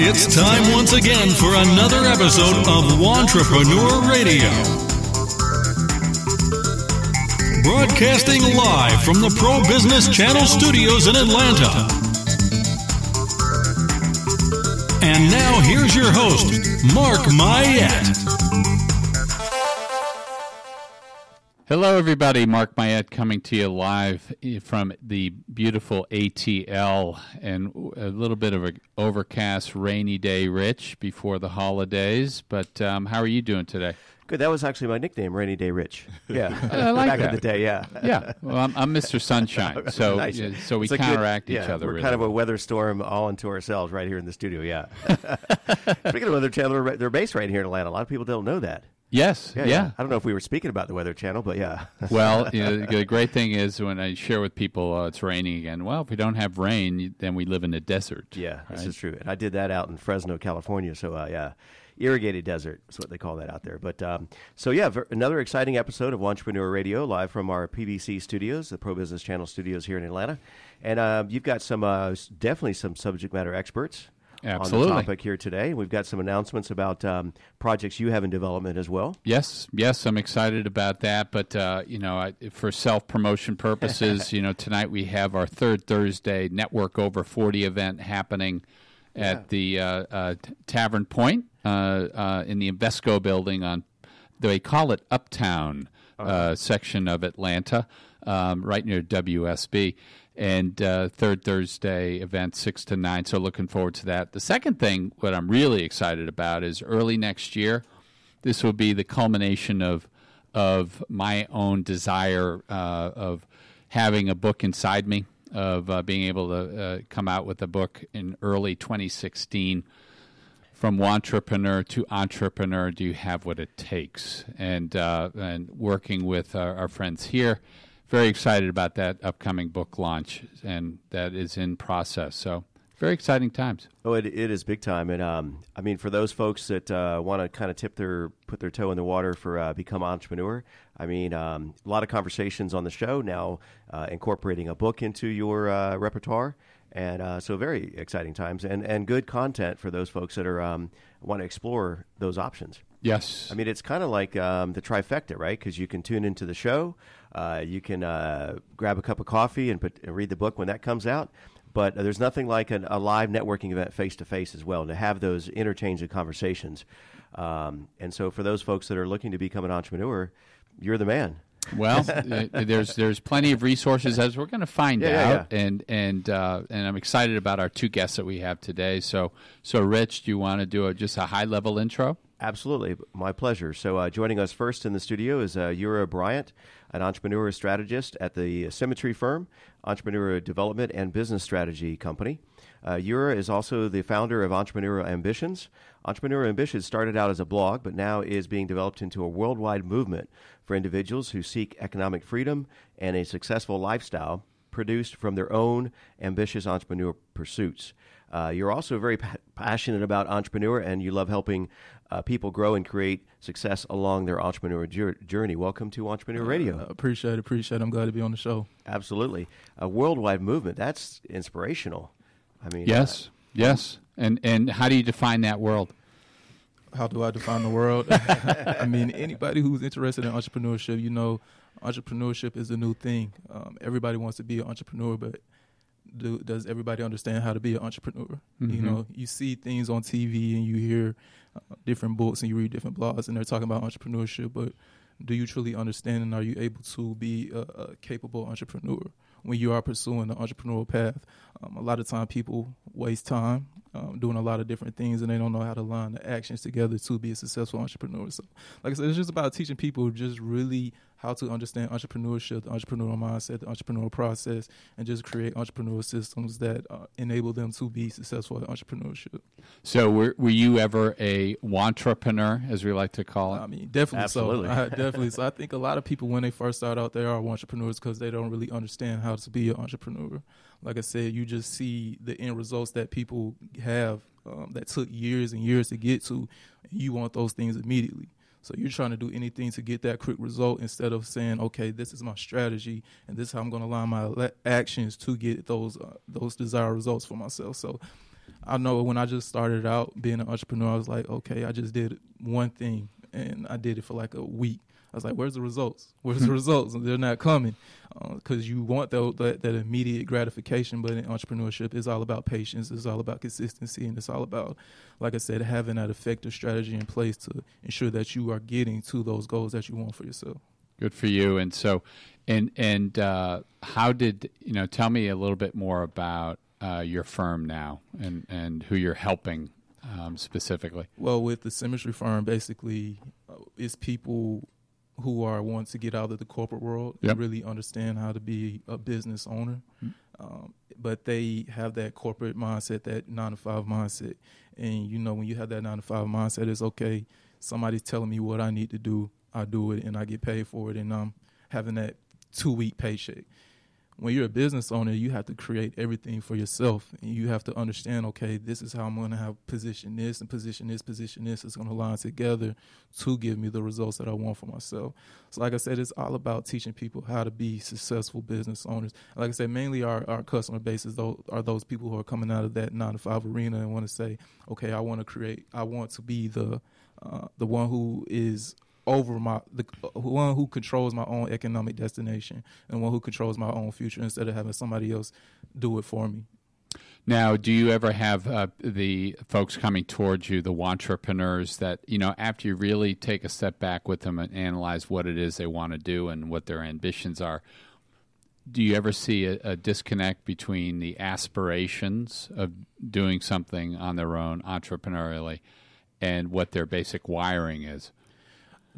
It's time once again for another episode of Wantrepreneur Radio. Broadcasting live from the Pro Business Channel studios in Atlanta. And now here's your host, Mark Mayette. Hello, everybody. Mark Mayette coming to you live from the beautiful ATL and a little bit of an overcast, rainy day, Rich, before the holidays. But um, how are you doing today? Good. That was actually my nickname, Rainy Day Rich. Yeah, I like back that. in the day. Yeah, Yeah, well, I'm, I'm Mr. Sunshine, so Nice. yeah, so we It's a good- counteract each yeah, other. We're really kind of a weather storm all unto ourselves right here in the studio. Yeah. Speaking of Weather Channel, they're- they're based right here in Atlanta. A lot of people don't know that. Yes, yeah. I don't know if we were speaking about the Weather Channel, but yeah. Well, you know, the great thing is when I share with people, oh, it's raining again. Well, if we don't have rain, then we live in a desert. yeah, this is true. And I did that out in Fresno, California. So uh, yeah, irrigated desert is what they call that out there. But um, so yeah, ver- another exciting episode of Wantrepreneur Radio live from our PBC studios, the Pro Business Channel studios here in Atlanta. And uh, you've got some uh, definitely some subject matter experts. Absolutely. On the topic here today. We've got some announcements about um, projects you have in development as well. Yes, yes, I'm excited about that. But uh, you know, I, for self promotion purposes, you know, tonight we have our third Thursday Network Over 40 event happening at the uh, uh, Tavern Point uh, uh, in the Invesco building on they call it Uptown uh, section of Atlanta, um, right near WSB. And uh, third Thursday event six to nine. So looking forward to that. The second thing, what I'm really excited about, is early next year this will be the culmination of of my own desire uh, of having a book inside me, of uh, being able to uh, come out with a book in early 2016. From entrepreneur to entrepreneur, do you have what it takes? And uh, and working with our, our friends here, very excited about that upcoming book launch, and that is in process. So very exciting times. Oh, it, it is big time, and um, I mean, for those folks that uh, want to kind of tip their put their toe in the water for uh, become entrepreneur. I mean, um, a lot of conversations on the show now, uh, incorporating a book into your uh, repertoire, and uh, so very exciting times, and and good content for those folks that are um, want to explore those options. Yes, I mean, it's kind of like um, the trifecta, right? Because you can tune into the show, uh, you can uh, grab a cup of coffee and, put, and read the book when that comes out. But uh, there's nothing like an, a live networking event face to face as well to have those interchange of conversations. Um, and so, for those folks that are looking to become an entrepreneur, you're the man. Well, uh, there's there's plenty of resources as we're going to find Yeah, yeah, out, and and uh, and I'm excited about our two guests that we have today. So so Rich, do you want to do a, just a high level intro? Absolutely, my pleasure. So, uh, joining us first in the studio is uh, Yura Bryant, an entrepreneur strategist at the Symmetry firm, entrepreneur development and business strategy company. Uh, Yura is also the founder of Entrepreneurial Ambitions. Entrepreneurial Ambitions started out as a blog, but now is being developed into a worldwide movement for individuals who seek economic freedom and a successful lifestyle produced from their own ambitious entrepreneur pursuits. Uh, you're also very pa- passionate about entrepreneur, and you love helping uh, people grow and create success along their entrepreneur jour- journey. Welcome to Wantrepreneur Radio. Uh, appreciate it. Appreciate it. I'm glad to be on the show. Absolutely, a worldwide movement. That's inspirational. I mean, Yes, yes. And and how do you define that world? How do I define the world? I mean, anybody who's interested in entrepreneurship, you know, entrepreneurship is a new thing. Um, everybody wants to be an entrepreneur, but do, does everybody understand how to be an entrepreneur? You know, you see things on TV and you hear uh, different books and you read different blogs and they're talking about entrepreneurship, but do you truly understand and are you able to be a, a capable entrepreneur when you are pursuing the entrepreneurial path? Um, a lot of time people waste time um, doing a lot of different things and they don't know how to line the actions together to be a successful entrepreneur. So, like I said, it's just about teaching people just really how to understand entrepreneurship, the entrepreneurial mindset, the entrepreneurial process, and just create entrepreneurial systems that uh, enable them to be successful at entrepreneurship. So were were you ever a wantrepreneur, as we like to call it? I mean, definitely Absolutely. so. I, definitely. So I think a lot of people when they first start out, they are entrepreneurs because they don't really understand how to be an entrepreneur. Like I said, you just see the end results that people have um, that took years and years to get to, you want those things immediately. So you're trying to do anything to get that quick result instead of saying, okay, this is my strategy and this is how I'm going to line my le- actions to get those uh, those desired results for myself. So I know when I just started out being an entrepreneur, I was like, okay, I just did one thing and I did it for like a week. I was like, "Where's the results? Where's the results?" And they're not coming because uh, you want that, that, that immediate gratification. But in entrepreneurship, it's all about patience. It's all about consistency, and it's all about, like I said, having that effective strategy in place to ensure that you are getting to those goals that you want for yourself. Good for you. And so, and and uh, how did you know? Tell me a little bit more about uh, your firm now and and who you're helping um, specifically. Well, with the Symmetry Firm, basically, uh, it's people who are want to get out of the corporate world yep. and really understand how to be a business owner. Mm-hmm. Um, but they have that corporate mindset, that nine to five mindset. And you know, when you have that nine to five mindset, it's okay. Somebody's telling me what I need to do, I do it, and I get paid for it, and I'm having that two week paycheck when you're a business owner, you have to create everything for yourself. And you have to understand, okay, this is how I'm going to have position this and position this, position this. It's going to line together to give me the results that I want for myself. So, like I said, it's all about teaching people how to be successful business owners. Like I said, mainly our, our customer bases though, are those people who are coming out of that nine to five arena and want to say, okay, I want to create, I want to be the uh, the one who is over my the one who controls my own economic destination and one who controls my own future instead of having somebody else do it for me. Now, do you ever have uh, the folks coming towards you, the entrepreneurs that, you know, after you really take a step back with them and analyze what it is they want to do and what their ambitions are, do you ever see a, a disconnect between the aspirations of doing something on their own entrepreneurially and what their basic wiring is?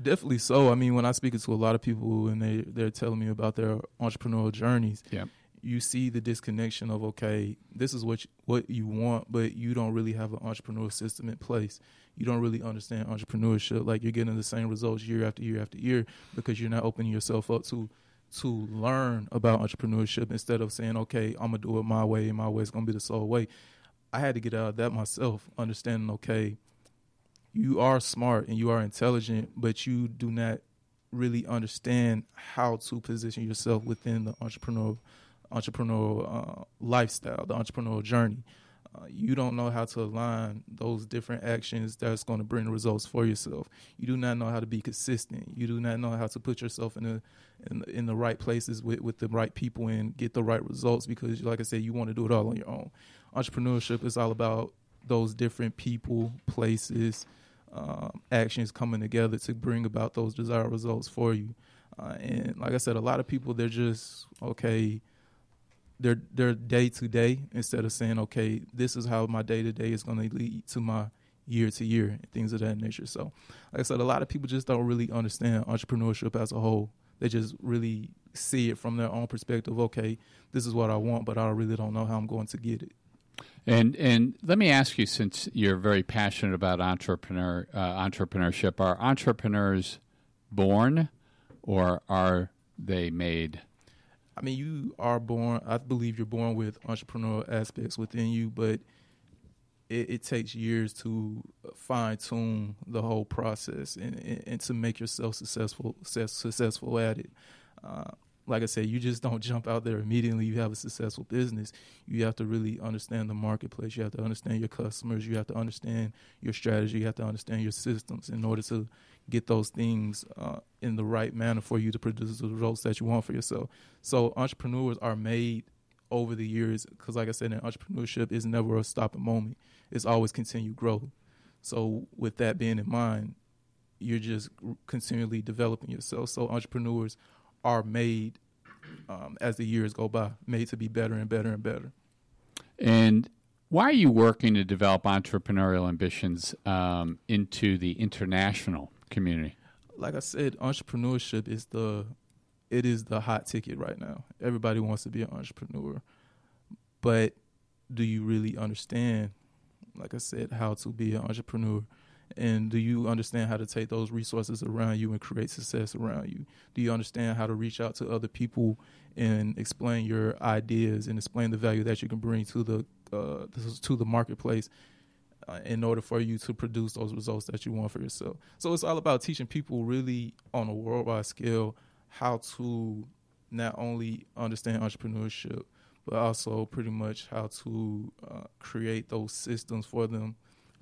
Definitely so. I mean, when I speak to a lot of people and they they're telling me about their entrepreneurial journeys, yeah. you see the disconnection of okay, this is what you, what you want, but you don't really have an entrepreneurial system in place. You don't really understand entrepreneurship. Like you're getting the same results year after year after year because you're not opening yourself up to to learn about entrepreneurship instead of saying, okay, I'm gonna do it my way, and my way is gonna be the sole way. I had to get out of that myself, understanding, okay, you are smart and you are intelligent, but you do not really understand how to position yourself within the entrepreneurial entrepreneurial uh, lifestyle, the entrepreneurial journey. Uh, you don't know how to align those different actions that's going to bring results for yourself. You do not know how to be consistent. You do not know how to put yourself in the in, in the right places with, with the right people and get the right results because, like I said, you want to do it all on your own. Entrepreneurship is all about those different people, places, um, actions coming together to bring about those desired results for you. Uh, and like I said, a lot of people they're just okay. They're they're day to day instead of saying okay, this is how my day to day is going to lead to my year to year and things of that nature. So, like I said, a lot of people just don't really understand entrepreneurship as a whole. They just really see it from their own perspective. Okay, this is what I want, but I really don't know how I'm going to get it. And and let me ask you, since you're very passionate about entrepreneur uh, entrepreneurship, are entrepreneurs born, or are they made? I mean, you are born. I believe you're born with entrepreneurial aspects within you, but it, it takes years to fine tune the whole process and, and, and, to make yourself successful successful at it. Uh, like I said, you just don't jump out there immediately. You have a successful business. You have to really understand the marketplace. You have to understand your customers. You have to understand your strategy. You have to understand your systems in order to get those things uh, in the right manner for you to produce the results that you want for yourself. So entrepreneurs are made over the years because, like I said, entrepreneurship is never a stopping moment. It's always continued growth. So with that being in mind, you're just continually developing yourself. So entrepreneurs are made um, as the years go by, made to be better and better and better. And why are you working to develop entrepreneurial ambitions um, into the international community? Like I said, entrepreneurship is the it is the hot ticket right now. Everybody wants to be an entrepreneur, but do you really understand? Like I said, how to be an entrepreneur and do you understand how to take those resources around you and create success around you? Do you understand how to reach out to other people and explain your ideas and explain the value that you can bring to the uh, to the marketplace uh, in order for you to produce those results that you want for yourself? So it's all about teaching people really on a worldwide scale how to not only understand entrepreneurship but also pretty much how to uh, create those systems for them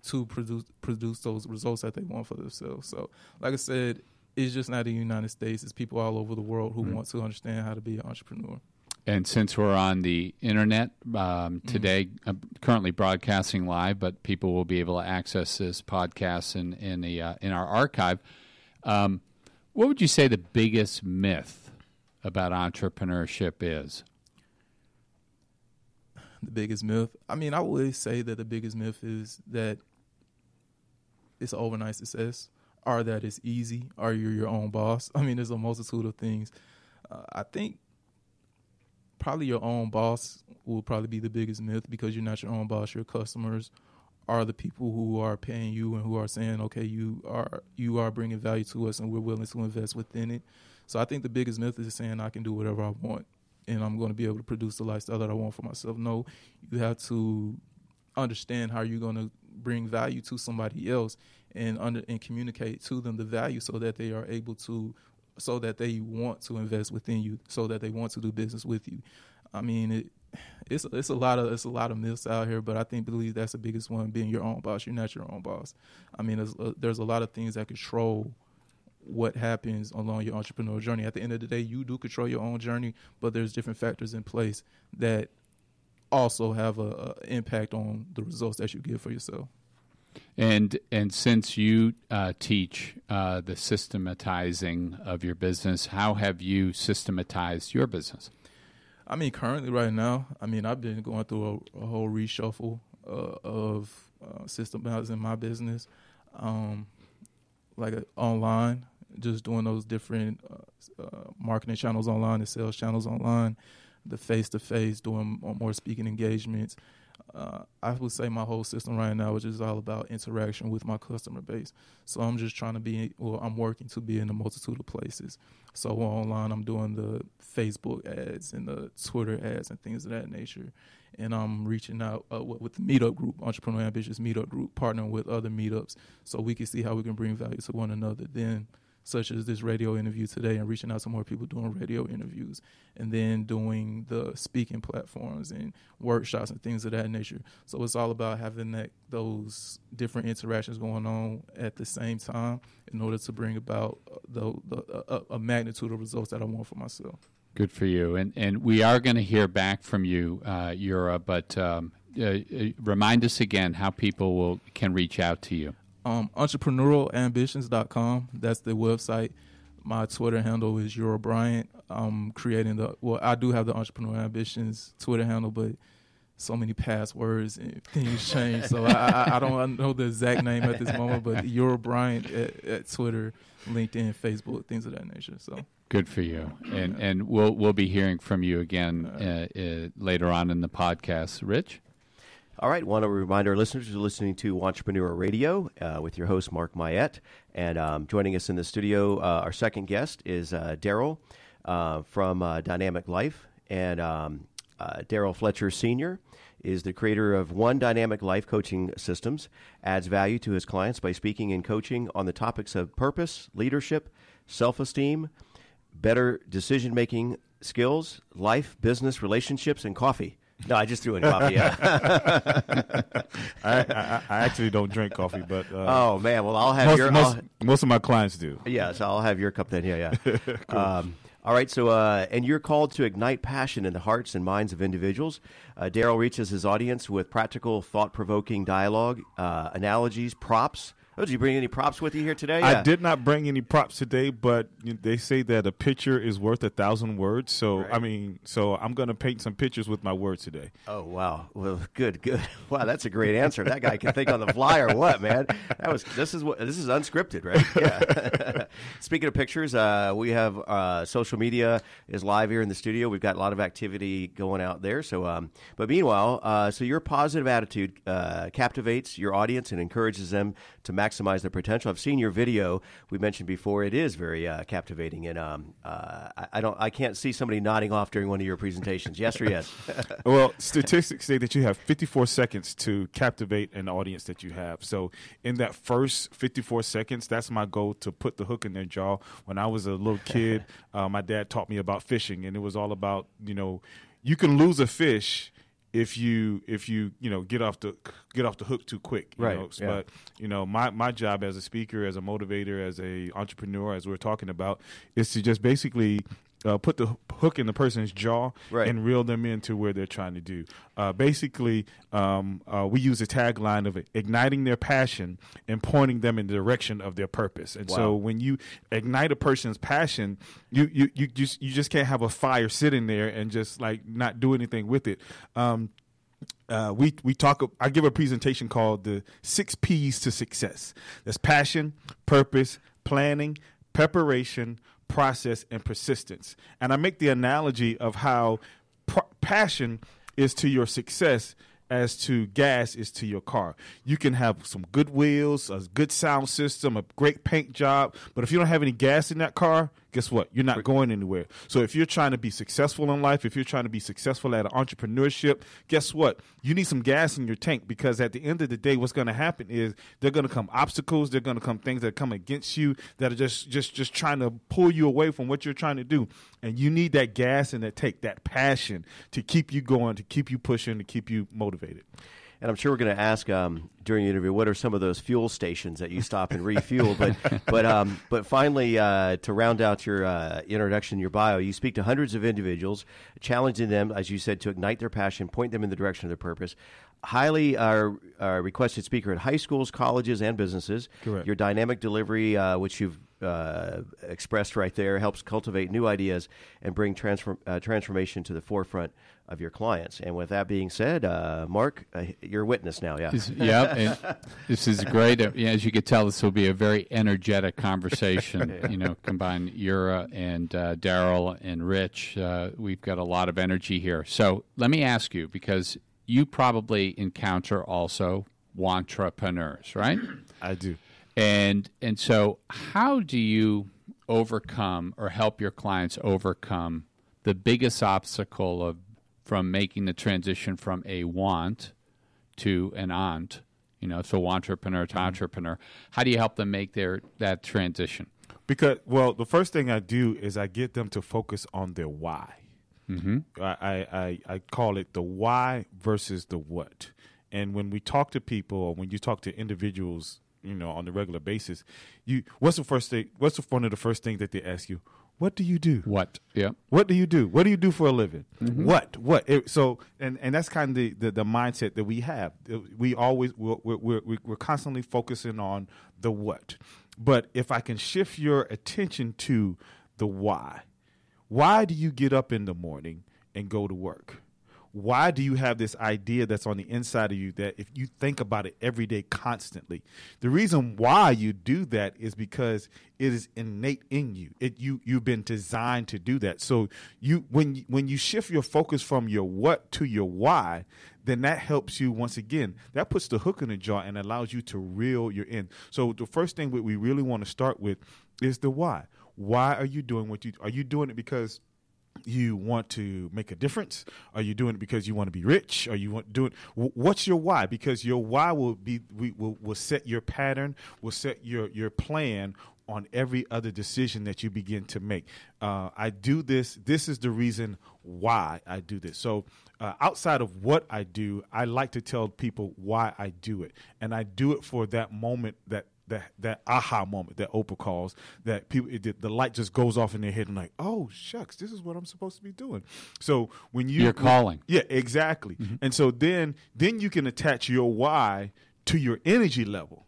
to produce produce those results that they want for themselves. So, like I said, it's just not the United States; it's people all over the world who mm-hmm. want to understand how to be an entrepreneur. And since we're on the internet um, mm-hmm. today, mm-hmm. I'm currently broadcasting live, but people will be able to access this podcast in in the uh, in our archive. Um, what would you say the biggest myth about entrepreneurship is? The biggest myth. I mean, I would say that the biggest myth is that it's overnight success, or that it's easy, or you're your own boss. I mean, there's a multitude of things. Uh, I think probably your own boss will probably be the biggest myth because you're not your own boss. Your customers are the people who are paying you and who are saying, okay, you are you are bringing value to us, and we're willing to invest within it. So I think the biggest myth is saying I can do whatever I want and I'm going to be able to produce the lifestyle that I want for myself. No, you have to understand how you're going to bring value to somebody else and under and communicate to them the value so that they are able to so that they want to invest within you, so that they want to do business with you. I mean, it, it's it's a lot of it's a lot of myths out here, but I think believe that's the biggest one: being your own boss. You're not your own boss. I mean, there's a, there's a lot of things that control what happens along your entrepreneurial journey. At the end of the day, you do control your own journey, but there's different factors in place that also have a, a impact on the results that you get for yourself. And and since you uh, teach uh, the systematizing of your business, how have you systematized your business? I mean, currently, right now, I mean, I've been going through a, a whole reshuffle uh, of uh, systematizing my business, um, like uh, online, just doing those different uh, marketing channels online, the sales channels online, the face to face, doing more speaking engagements uh, I would say my whole system right now is just all about interaction with my customer base. So I'm just trying to be, well, I'm working to be in a multitude of places. So online, I'm doing the Facebook ads and the Twitter ads and things of that nature. And I'm reaching out uh, with the meetup group, Entrepreneur Ambitious Meetup Group, partnering with other meetups so we can see how we can bring value to one another. Then such as this radio interview today and reaching out to more people doing radio interviews and then doing the speaking platforms and workshops and things of that nature. So it's all about having that those different interactions going on at the same time in order to bring about the, the a, a magnitude of results that I want for myself. Good for you, and and we are going to hear back from you, uh, Yura. But um, uh, uh, remind us again how people will can reach out to you um, entrepreneurambitions.com. That's the website. My Twitter handle is Yura Bryant. I'm creating the well, I do have the Entrepreneur Ambitions Twitter handle, but so many passwords and things change. so I, I, I, don't know the exact name at this moment, but Yura Bryant at, at, Twitter, LinkedIn, Facebook, things of that nature. So good for you, and and we'll we'll be hearing from you again uh, uh, later on in the podcast. Rich. All right, want to remind our listeners you're listening to Wantrepreneur Radio uh, with your host Mark Mayette, and um, joining us in the studio, uh, our second guest is uh, Daryl uh, from uh, Dynamic Life, and um, uh, Daryl Fletcher Senior is the creator of One Dynamic Life Coaching Systems, adds value to his clients by speaking and coaching on the topics of purpose, leadership, self-esteem, better decision-making skills, life, business, relationships, and coffee. No, I just threw in coffee. Yeah. I, I, I, actually don't drink coffee, but uh, oh man, well I'll have most, your most, most, of my clients do. Yeah, so I'll have your cup then. Yeah, yeah. cool. um, all right, so uh, and you're called to ignite passion in the hearts and minds of individuals. Uh, Daryl reaches his audience with practical, thought-provoking dialogue, uh, analogies, props, Oh, did you bring any props with you here today? I did not bring any props today, but they say that a picture is worth a thousand words. So right. I mean, so I'm going to paint some pictures with my words today. Oh wow! Well, good, good. Wow, that's a great answer. that guy can think on the fly or what, man? That was this is what this is unscripted, right? Yeah. Speaking of pictures, uh, we have uh, social media is live here in the studio. We've got a lot of activity going out there. So, um, but meanwhile, uh, so your positive attitude uh, captivates your audience and encourages them to maximize maximize their potential. I've seen your video. We mentioned before it is very uh, captivating, and um, uh, I, I, don't, I can't see somebody nodding off during one of your presentations. Yes or yes? well, statistics say that you have 54 seconds to captivate an audience that you have. So in that first 54 seconds, that's my goal to put the hook in their jaw. When I was a little kid, uh, my dad taught me about fishing, and it was all about you know you can lose a fish if you if you you know get off the get off the hook too quick you Right, know? yeah. but you know my my job as a speaker as a motivator as a entrepreneur as we're talking about is to just basically uh, put the hook in the person's jaw Right. and reel them into where they're trying to do. Uh, basically, um, uh, we use a tagline of igniting their passion and pointing them in the direction of their purpose. And so, when you ignite a person's passion, you you you just you just can't have a fire sitting there and just like not do anything with it. Um, uh, we we talk. I give a presentation called the six P's to success. That's passion, purpose, planning, preparation, process, and persistence. And I make the analogy of how pr- passion is to your success as to gas is to your car. You can have some good wheels, a good sound system, a great paint job, but if you don't have any gas in that car, guess what? You're not going anywhere. So if you're trying to be successful in life, if you're trying to be successful at entrepreneurship, guess what? You need some gas in your tank because at the end of the day, what's going to happen is they're going to come obstacles, they're going to come things that come against you that are just just just trying to pull you away from what you're trying to do. And you need that gas and that take that passion to keep you going, to keep you pushing, to keep you motivated. And I'm sure we're going to ask um, during the interview what are some of those fuel stations that you stop and refuel. but but um, but finally, uh, to round out your uh, introduction, your bio, you speak to hundreds of individuals, challenging them, as you said, to ignite their passion, point them in the direction of their purpose. Highly uh, uh, requested speaker at high schools, colleges, and businesses. Correct. Your dynamic delivery, uh, which you've uh, expressed right there, helps cultivate new ideas and bring transform, uh, transformation to the forefront of your clients. And with that being said, uh, Mark, uh, you're a witness now. Yeah. This, yep, and this is great. Uh, As you can tell, this will be a very energetic conversation. You know, combine Yura and uh, Daryl and Rich. Uh, we've got a lot of energy here. So let me ask you, because you probably encounter also entrepreneurs, right? I do. And and so, how do you overcome or help your clients overcome the biggest obstacle of from making the transition from a want to an aunt? You know, so wantrepreneur to entrepreneur. How do you help them make their that transition? Because well, the first thing I do is I get them to focus on their why. Mm-hmm. I, I, I I call it the why versus the what. And when we talk to people, or when you talk to individuals, you know, on a regular basis, you what's the first thing? What's the, one of the first things that they ask you? What do you do? What? Yeah. What do you do? What do you do for a living? Mm-hmm. What? What? It- so, and and that's kind of the, the, the mindset that we have. We always we're we're we're constantly focusing on the what. But if I can shift your attention to the why, why do you get up in the morning and go to work? Why do you have this idea that's on the inside of you that if you think about it every day constantly? The reason why you do that is because it is innate in you. It you you've been designed to do that. So you when when you shift your focus from your what to your why, then that helps you once again. That puts the hook in the jaw and allows you to reel your in. So the first thing that we really want to start with is the why. Why are you doing what you are you doing it because you want to make a difference? Are you doing it because you want to be rich? Are you doing what's your why? Because your why will be we will, will set your pattern, will set your your plan on every other decision that you begin to make. Uh, I do this. This is the reason why I do this. So uh, outside of what I do, I like to tell people why I do it, and I do it for that moment that that that aha moment that Oprah calls that people it, the light just goes off in their head and like oh shucks this is what I'm supposed to be doing. So when you You're calling. yeah exactly, mm-hmm. and so then then you can attach your why to your energy level.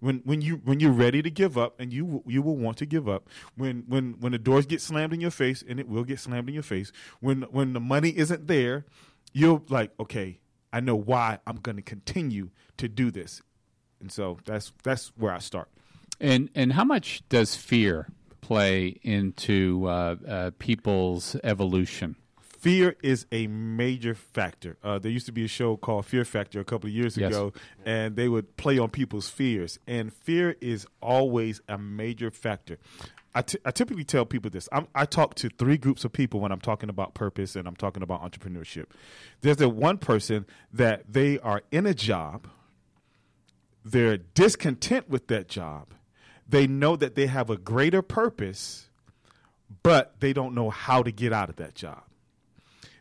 When, when you when you're ready to give up and you you will want to give up when when when the doors get slammed in your face and it will get slammed in your face when when the money isn't there you're like okay I know why I'm going to continue to do this and so that's that's where I start. And and how much does fear play into uh, uh, people's evolution? Fear is a major factor. Uh, there used to be a show called Fear Factor a couple of years Yes. ago, and they would play on people's fears. And fear is always a major factor. I, t- I typically tell people this. I'm, I talk to three groups of people when I'm talking about purpose and I'm talking about entrepreneurship. There's the one person that they are in a job, they're discontent with that job. They know that they have a greater purpose, but they don't know how to get out of that job.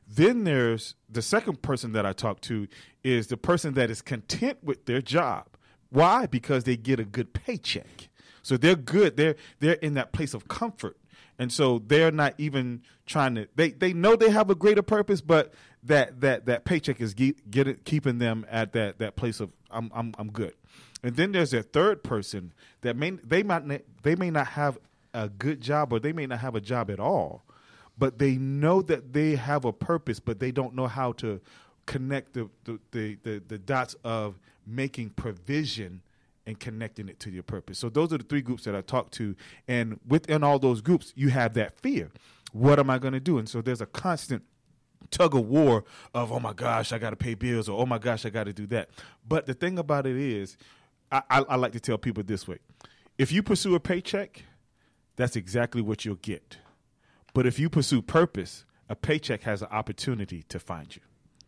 Then there's the second person that I talk to is the person that is content with their job. Why? Because they get a good paycheck. So they're good. They're they're in that place of comfort. And so they're not even trying to they they know they have a greater purpose, but that that that paycheck is ge- get it, keeping them at that that place of I'm I'm I'm good. And then there's a third person that may they might they may not have a good job or they may not have a job at all, but they know that they have a purpose, but they don't know how to connect the the the, the, the dots of making provision and connecting it to your purpose. So those are the three groups that I talk to, and within all those groups, you have that fear. What am I going to do? And so there's a constant tug of war of oh my gosh, I got to pay bills, or oh my gosh, I got to do that. But the thing about it is, I, I, I like to tell people this way: if you pursue a paycheck, that's exactly what you'll get. But if you pursue purpose, a paycheck has an opportunity to find you.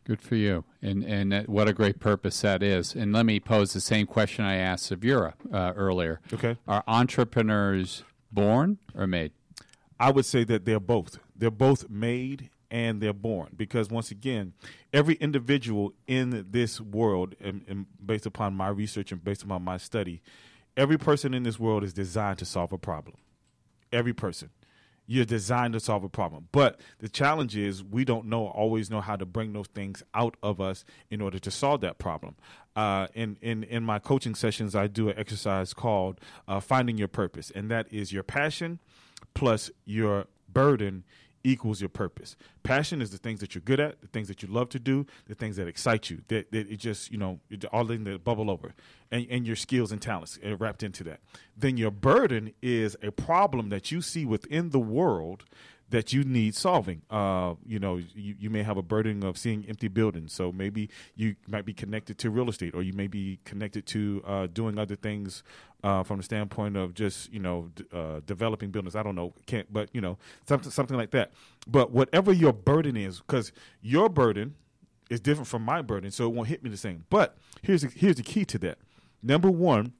Good for you, and and that, what a great purpose that is. And let me pose the same question I asked Savira uh, earlier. Okay. Are entrepreneurs born or made? I would say that they're both. They're both made and they're born because once again, every individual in this world, and, and based upon my research and based upon my study, every person in this world is designed to solve a problem. Every person you're designed to solve a problem. But the challenge is we don't know always know how to bring those things out of us in order to solve that problem. Uh, in in in my coaching sessions, I do an exercise called uh, finding your purpose, and that is your passion plus your burden equals your purpose. Passion is the things that you're good at, the things that you love to do, the things that excite you. That, that it just you know all in the bubble over, and, and your skills and talents are wrapped into that. Then your burden is a problem that you see within the world that you need solving. Uh, you know, you, you may have a burden of seeing empty buildings, so maybe you might be connected to real estate, or you may be connected to uh, doing other things uh, from the standpoint of just you know d- uh, developing buildings. I don't know, can't, but you know something something like that. But whatever your burden is, because your burden is different from my burden, so it won't hit me the same. But here's the, here's the key to that. Number one,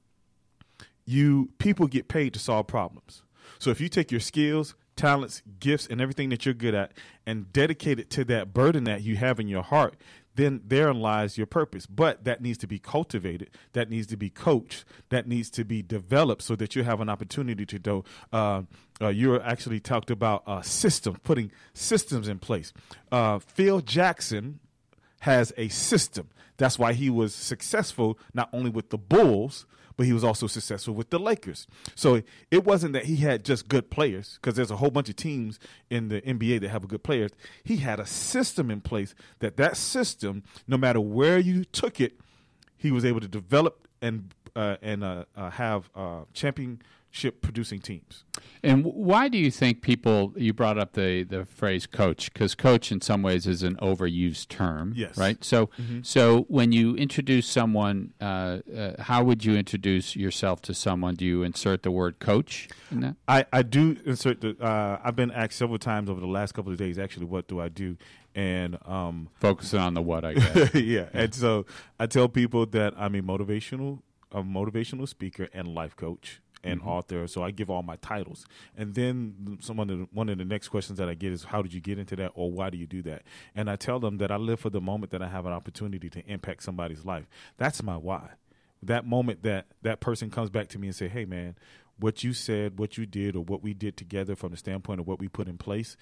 you people get paid to solve problems. So if you take your skills, talents, gifts, and everything that you're good at and dedicate it to that burden that you have in your heart, then therein lies your purpose. But that needs to be cultivated, that needs to be coached, that needs to be developed so that you have an opportunity to do. Uh, uh, you actually talked about uh, systems, putting systems in place. Uh, Phil Jackson has a system. That's why he was successful not only with the Bulls, but he was also successful with the Lakers. So it wasn't that he had just good players, because there's a whole bunch of teams in the NBA that have good players. He had a system in place that that system, no matter where you took it, he was able to develop and uh, and uh, uh, have uh, championship producing teams. And why do you think people? You brought up the the phrase coach because coach in some ways is an overused term. Yes. Right. So so when you introduce someone, uh, uh, how would you introduce yourself to someone? Do you insert the word coach in that? I, I do insert the. Uh, I've been asked several times over the last couple of days. Actually, what do I do? And um, Focusing on the what, I guess. yeah, and so I tell people that I'm a motivational, a motivational speaker and life coach and mm-hmm. author. So I give all my titles, and then someone of the, one of the next questions that I get is, "How did you get into that?" or "Why do you do that?" And I tell them that I live for the moment that I have an opportunity to impact somebody's life. That's my why. That moment that that person comes back to me and say, "Hey, man." What you said, what you did, or what we did together from the standpoint of what we put in place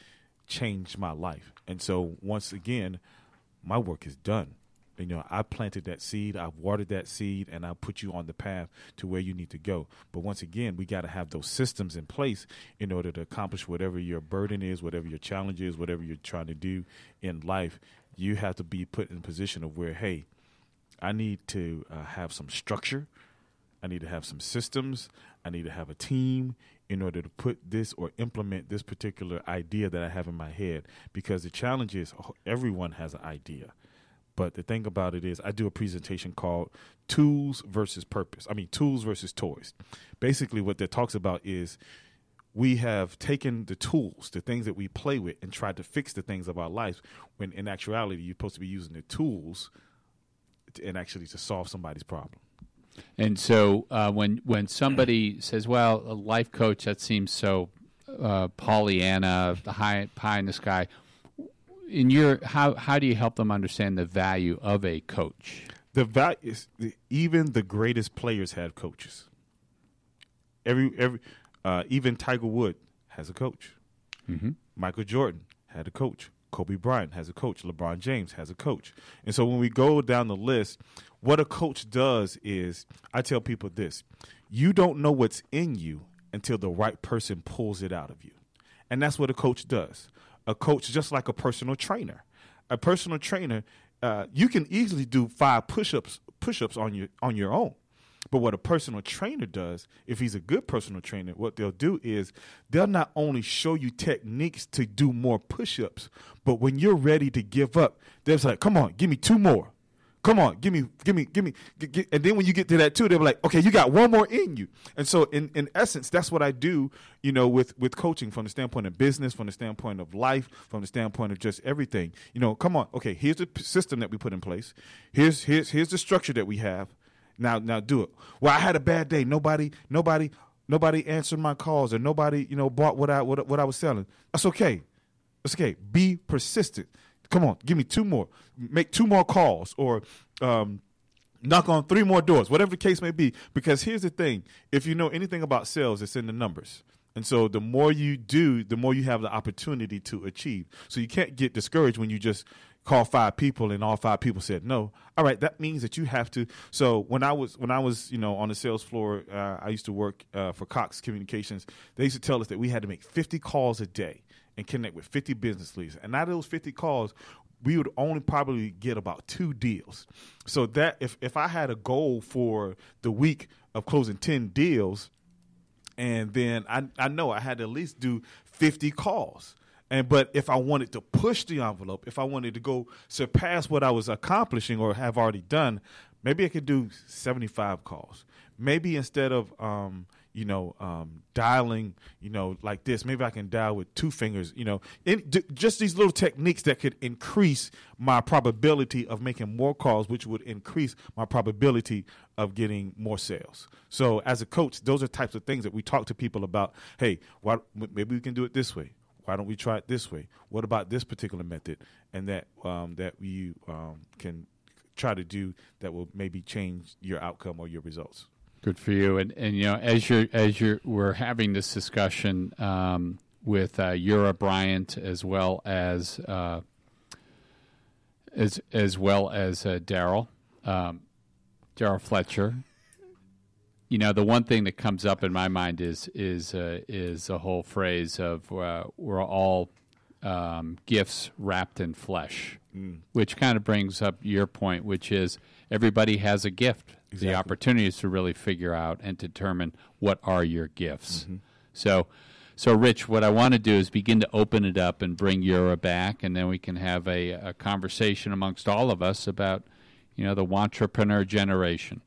changed my life. And so once again, my work is done. You know, I planted that seed, I've watered that seed, and I put you on the path to where you need to go. But once again, we got to have those systems in place in order to accomplish whatever your burden is, whatever your challenge is, whatever you're trying to do in life. You have to be put in a position of where, hey, I need to uh, have some structure. I need to have some systems. I need to have a team in order to put this or implement this particular idea that I have in my head. Because the challenge is oh, everyone has an idea. But the thing about it is, I do a presentation called Tools versus Purpose. I mean, Tools versus Toys. Basically, what that talks about is we have taken the tools, the things that we play with, and tried to fix the things of our lives, when in actuality, you're supposed to be using the tools to, and actually to solve somebody's problem. And so uh, when when somebody says, "Well, a life coach," that seems so uh, Pollyanna, the high pie in the sky. In your how how do you help them understand the value of a coach? The value is even the greatest players had coaches. Every every uh, even Tiger Wood has a coach. Mm-hmm. Michael Jordan had a coach. Kobe Bryant has a coach. LeBron James has a coach. And so when we go down the list, what a coach does is I tell people this you don't know what's in you until the right person pulls it out of you. And that's what a coach does. A coach, just like a personal trainer, a personal trainer, uh, you can easily do five push-ups push-ups on your on your own. But what a personal trainer does, if he's a good personal trainer, what they'll do is they'll not only show you techniques to do more push ups, but when you're ready to give up, they're like, come on, give me two more. Come on, give me, give me, give me. And then when you get to that too, they're like, okay, you got one more in you. And so, in, in essence, that's what I do, you know, with, with coaching from the standpoint of business, from the standpoint of life, from the standpoint of just everything. You know, come on, okay, here's the system that we put in place. Here's here's here's the structure that we have. Now, now do it. Well, I had a bad day. Nobody, nobody, nobody answered my calls, or nobody, you know, bought what I what, what I was selling. That's okay. That's okay. Be persistent. Come on, give me two more. Make two more calls, or um, knock on three more doors, whatever the case may be. Because here's the thing: if you know anything about sales, it's in the numbers. And so the more you do, the more you have the opportunity to achieve. So you can't get discouraged when you just call five people and all five people said no all right that means that you have to so when i was when i was you know on the sales floor uh, i used to work uh, for cox communications they used to tell us that we had to make 50 calls a day and connect with 50 business leaders. And out of those 50 calls we would only probably get about two deals. So that if, if i had a goal for the week of closing 10 deals and then I, I know i had to at least do 50 calls. And but if I wanted to push the envelope, if I wanted to go surpass what I was accomplishing or have already done, maybe I could do 75 calls. Maybe instead of um, you know um, dialing, you know, like this, maybe I can dial with two fingers. You know, d- just these little techniques that could increase my probability of making more calls, which would increase my probability of getting more sales. So as a coach, those are types of things that we talk to people about. Hey, why, maybe we can do it this way why don't we try it this way? What about this particular method? And that um, that we um, can try to do that will maybe change your outcome or your results. Good for you. And and you know, as you're as you're we're having this discussion um, with uh, Yura Bryant as well as uh, as as well as uh, Daryl um, Daryl Fletcher you know, the one thing that comes up in my mind is is uh, is a whole phrase of uh, we're all um, gifts wrapped in flesh, mm. which kind of brings up your point, which is everybody has a gift. Exactly. The opportunities to really figure out and determine what are your gifts. Mm-hmm. So. So, Rich, what I want to do is begin to open it up and bring Yura back, and then we can have a, a conversation amongst all of us about, you know, the entrepreneur generation.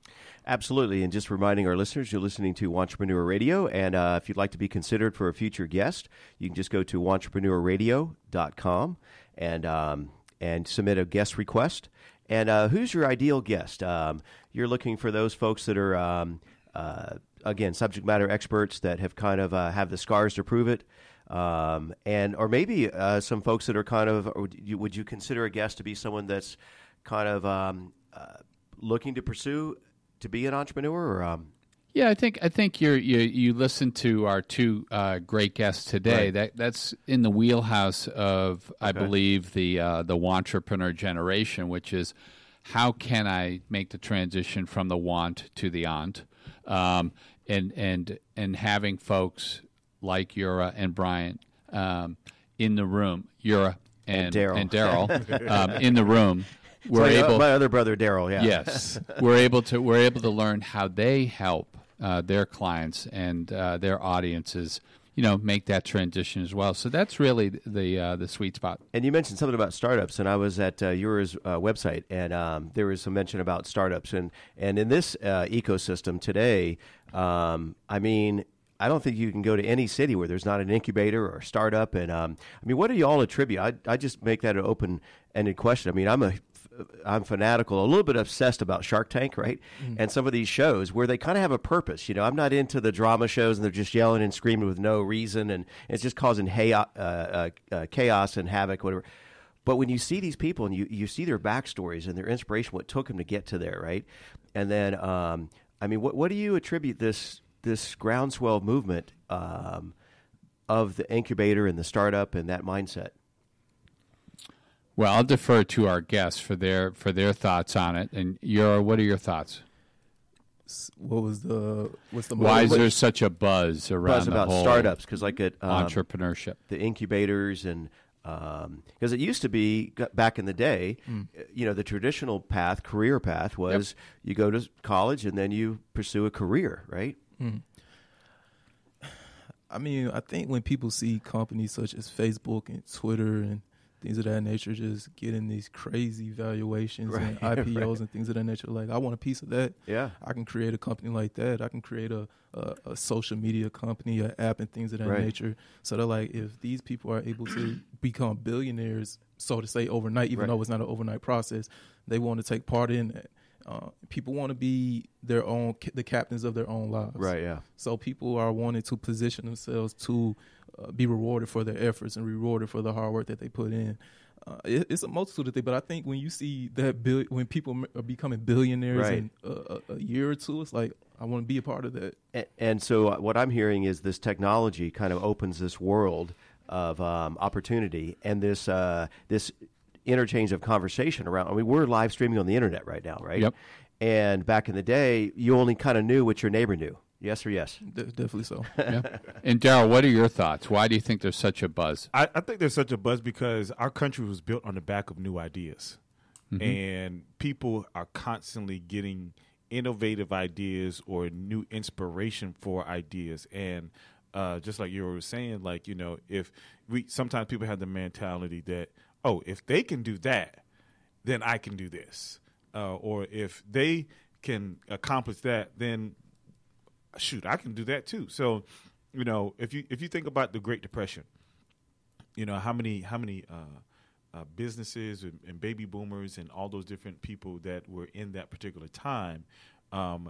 Absolutely. And just reminding our listeners, you're listening to Wantrepreneur Radio. And uh, if you'd like to be considered for a future guest, you can just go to wantrepreneurradio.com and, um, and submit a guest request. And uh, who's your ideal guest? Um, you're looking for those folks that are, um, uh, again, subject matter experts that have kind of uh, have the scars to prove it. Um, and or maybe uh, some folks that are kind of, would you, would you consider a guest to be someone that's kind of um, uh, looking to pursue to be an entrepreneur? Or, um... Yeah, I think I think you you you listen to our two uh, great guests today. Right. That that's in the wheelhouse of I believe the uh, the entrepreneur generation, which is how can I make the transition from the want to the aunt, um, and and and having folks like Yura and Brian um, in the room, Yura and and Daryl um, in the room we're able my other brother Daryl. Yeah. Yes, we're able to we're able to learn how they help uh, their clients and uh, their audiences. You know, make that transition as well. So that's really the uh, the sweet spot. And you mentioned something about startups, and I was at uh, Yura's uh, website, and um, there was some mention about startups, and and in this uh, ecosystem today, um, I mean, I don't think you can go to any city where there's not an incubator or a startup. And um, I mean, what do you all attribute? I, I just make that an open ended question. I mean, I'm a I'm fanatical, a little bit obsessed about Shark Tank, right? Mm. And some of these shows where they kind of have a purpose. You know, I'm not into the drama shows and they're just yelling and screaming with no reason, and it's just causing hay- uh, uh, uh, chaos and havoc, whatever. but when you see these people and you, you see their backstories and their inspiration, what took them to get to there, right? And then, um, I mean, what what do you attribute this this groundswell movement um, of the incubator and the startup and that mindset? Well, I'll defer to our guests for their for their thoughts on it. And your, what are your thoughts? What was the what's the Why is motive? there such a buzz around Buzz the about whole startups because, like, at um, entrepreneurship? the incubators and because it used to be back in the day, uh, you know, the traditional path, career path, was you go to college and then you pursue a career, right? I mean, I think when people see companies such as Facebook and Twitter and things of that nature just getting these crazy valuations and IPOs right. and things of that nature, like I want a piece of that. Yeah. I can create a company like that. I can create a, a, a social media company, an app, and things of that Right. nature. So they're like, if these people are able to become billionaires, so to say, overnight, even Right. though it's not an overnight process, they want to take part in that. Uh, people want to be their own, the captains of their own lives. Right. Yeah. So people are wanting to position themselves to uh, be rewarded for their efforts and rewarded for the hard work that they put in. Uh, it, it's a multitude of things, but I think when you see that bill, when people are becoming billionaires Right. in a, a, year or two, it's like I want to be a part of that. And, and so uh, what I'm hearing is this technology kind of opens this world of um, opportunity and this uh, this interchange of conversation around. I mean, we're live streaming on the internet right now, right? Yep. And back in the day, you only kind of knew what your neighbor knew. Yes or yes? De- definitely so. Yeah. And Daryl, what are your thoughts? Why do you think there's such a buzz? I, I think there's such a buzz because our country was built on the back of new ideas, and people are constantly getting innovative ideas or new inspiration for ideas. And uh, just like you were saying, like you know, if we sometimes people have the mentality that oh, if they can do that, then I can do this, uh, or if they can accomplish that, then shoot, I can do that too. So, you know, if you if you think about the Great Depression, you know how many how many uh, uh, businesses and, and baby boomers and all those different people that were in that particular time um,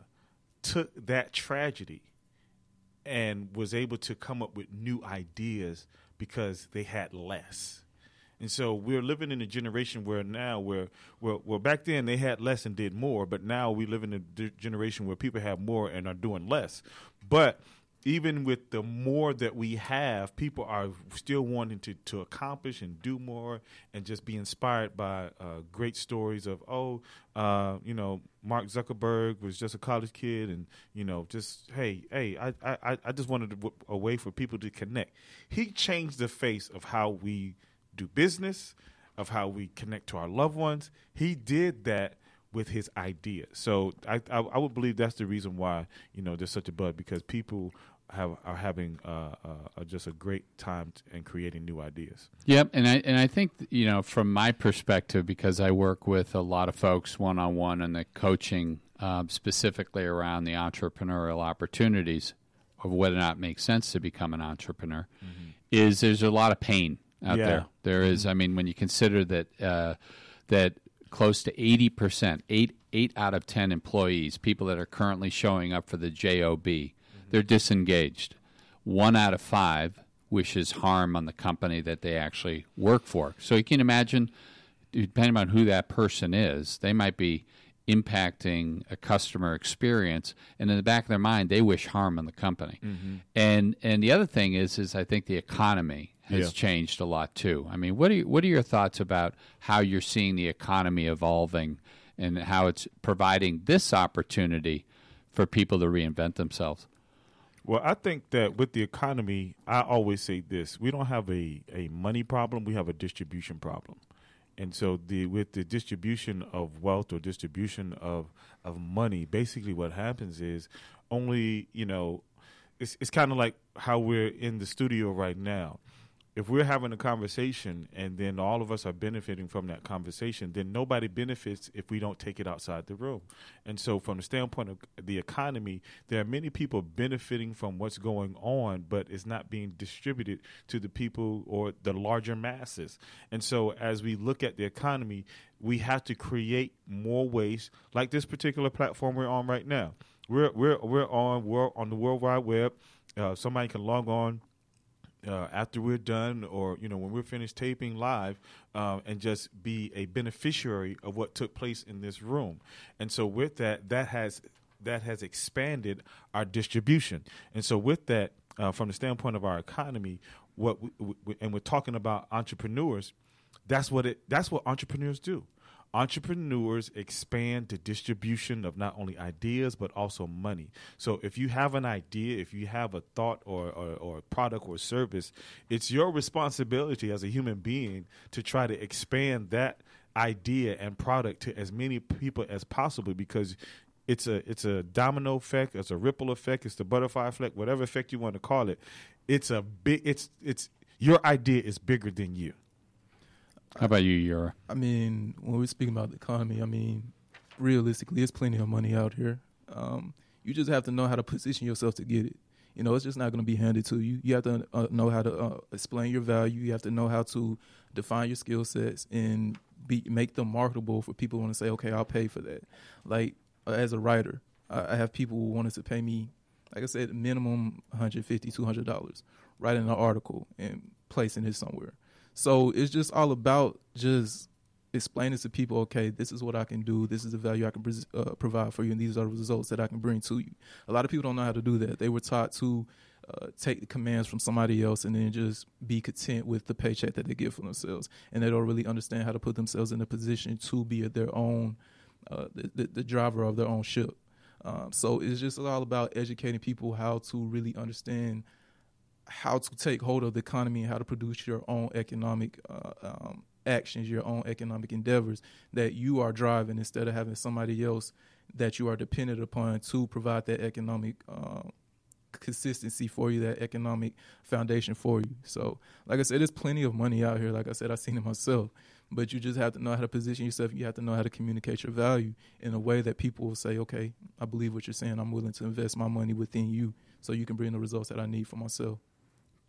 took that tragedy and was able to come up with new ideas because they had less. And so we're living in a generation where now where where, where back then they had less and did more, but now we live in a d- generation where people have more and are doing less. But even with the more that we have, people are still wanting to, to accomplish and do more and just be inspired by uh, great stories of, oh, uh, you know, Mark Zuckerberg was just a college kid and, you know, just, hey, hey, I, I, I just wanted a way for people to connect. He changed the face of how we do business, of how we connect to our loved ones. He did that with his idea. So I, I, I would believe that's the reason why you know there's such a buzz because people have are having uh, uh, just a great time t- and creating new ideas. Yep, and I and I think you know from my perspective because I work with a lot of folks one on one and the coaching um, specifically around the entrepreneurial opportunities of whether or not it makes sense to become an entrepreneur is there's a lot of pain out Yeah. there. There is, I mean, when you consider that uh, that close to eighty percent, eight eight out of ten employees, people that are currently showing up for the job, they're disengaged. One out of five wishes harm on the company that they actually work for. So you can imagine, depending on who that person is, they might be impacting a customer experience, and in the back of their mind, they wish harm on the company. And and the other thing is, is I think the economy has Yeah. changed a lot too. I mean, what are you, what are your thoughts about how you're seeing the economy evolving and how it's providing this opportunity for people to reinvent themselves? Well, I think that with the economy, I always say this: we don't have a, a money problem; we have a distribution problem. And so, the with the distribution of wealth or distribution of of money, basically what happens is only you know, it's it's kind of like how we're in the studio right now. If we're having a conversation and then all of us are benefiting from that conversation, then nobody benefits if we don't take it outside the room. And so, from the standpoint of the economy, there are many people benefiting from what's going on, but it's not being distributed to the people or the larger masses. And so, as we look at the economy, we have to create more ways, like this particular platform we're on right now. We're we're we're on we're on the World Wide Web. Uh, somebody can log on uh, after we're done, or you know, when we're finished taping live, uh, and just be a beneficiary of what took place in this room. And so, with that, that has that has expanded our distribution. And so, with that, uh, from the standpoint of our economy, what we, we, and we're talking about entrepreneurs, that's what it that's what entrepreneurs do entrepreneurs expand the distribution of not only ideas but also money. So if you have an idea, if you have a thought or, or, or, product or service, it's your responsibility as a human being to try to expand that idea and product to as many people as possible because it's a it's a domino effect, it's a ripple effect, it's the butterfly effect, whatever effect you want to call it. It's a big it's it's your idea is bigger than you. How about you, Yura? I mean, when we're speaking about the economy, I mean, realistically, there's plenty of money out here. Um, you just have to know how to position yourself to get it. You know, it's just not going to be handed to you. You have to uh, know how to uh, explain your value. You have to know how to define your skill sets and be make them marketable for people who want to say, okay, I'll pay for that. Like uh, as a writer, I, I have people who wanted to pay me, like I said, minimum $150, $200, writing an article and placing it somewhere. So it's just all about just explaining to people, okay, this is what I can do. This is the value I can uh, provide for you, and these are the results that I can bring to you. A lot of people don't know how to do that. They were taught to uh, take the commands from somebody else and then just be content with the paycheck that they get for themselves, and they don't really understand how to put themselves in a position to be their own, uh, the, the, the, driver of their own ship. Um, so it's just all about educating people how to really understand how to take hold of the economy and how to produce your own economic uh, um, actions, your own economic endeavors that you are driving instead of having somebody else that you are dependent upon to provide that economic uh, consistency for you, that economic foundation for you. So, like I said, there's plenty of money out here. Like I said, I've seen it myself. But you just have to know how to position yourself. You have to know how to communicate your value in a way that people will say, okay, I believe what you're saying. I'm willing to invest my money within you so you can bring the results that I need for myself.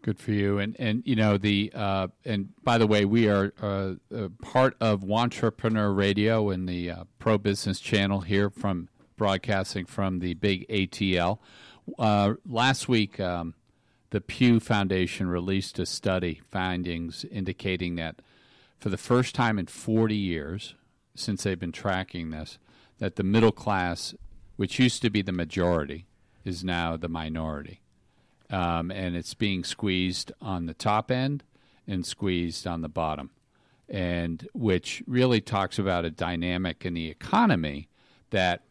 Good for you. And and you know the uh, and by the way, we are uh, part of Wantrepreneur Radio and the uh, Pro Business Channel here from broadcasting from the big ATL. Uh, last week, um, the Pew Foundation released a study findings indicating that for the first time in 40 years since they've been tracking this, that the middle class, which used to be the majority, is now the minority um, and it's being squeezed on the top end and squeezed on the bottom, and which really talks about a dynamic in the economy that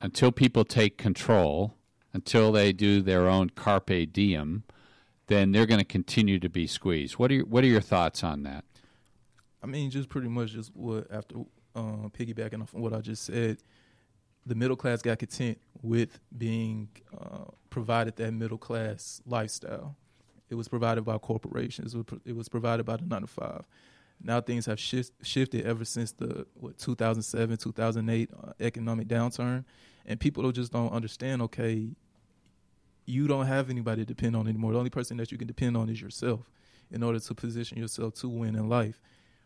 until people take control, until they do their own carpe diem, then they're going to continue to be squeezed. What are your, what are your thoughts on that? I mean, just pretty much just what after uh, piggybacking off what I just said the middle class got content with being uh, provided that middle class lifestyle. It was provided by corporations. It was provided by the nine to five. Now things have shift, shifted ever since the what 2007 2008 uh, economic downturn, and people just don't understand. Okay, you don't have anybody to depend on anymore. The only person that you can depend on is yourself in order to position yourself to win in life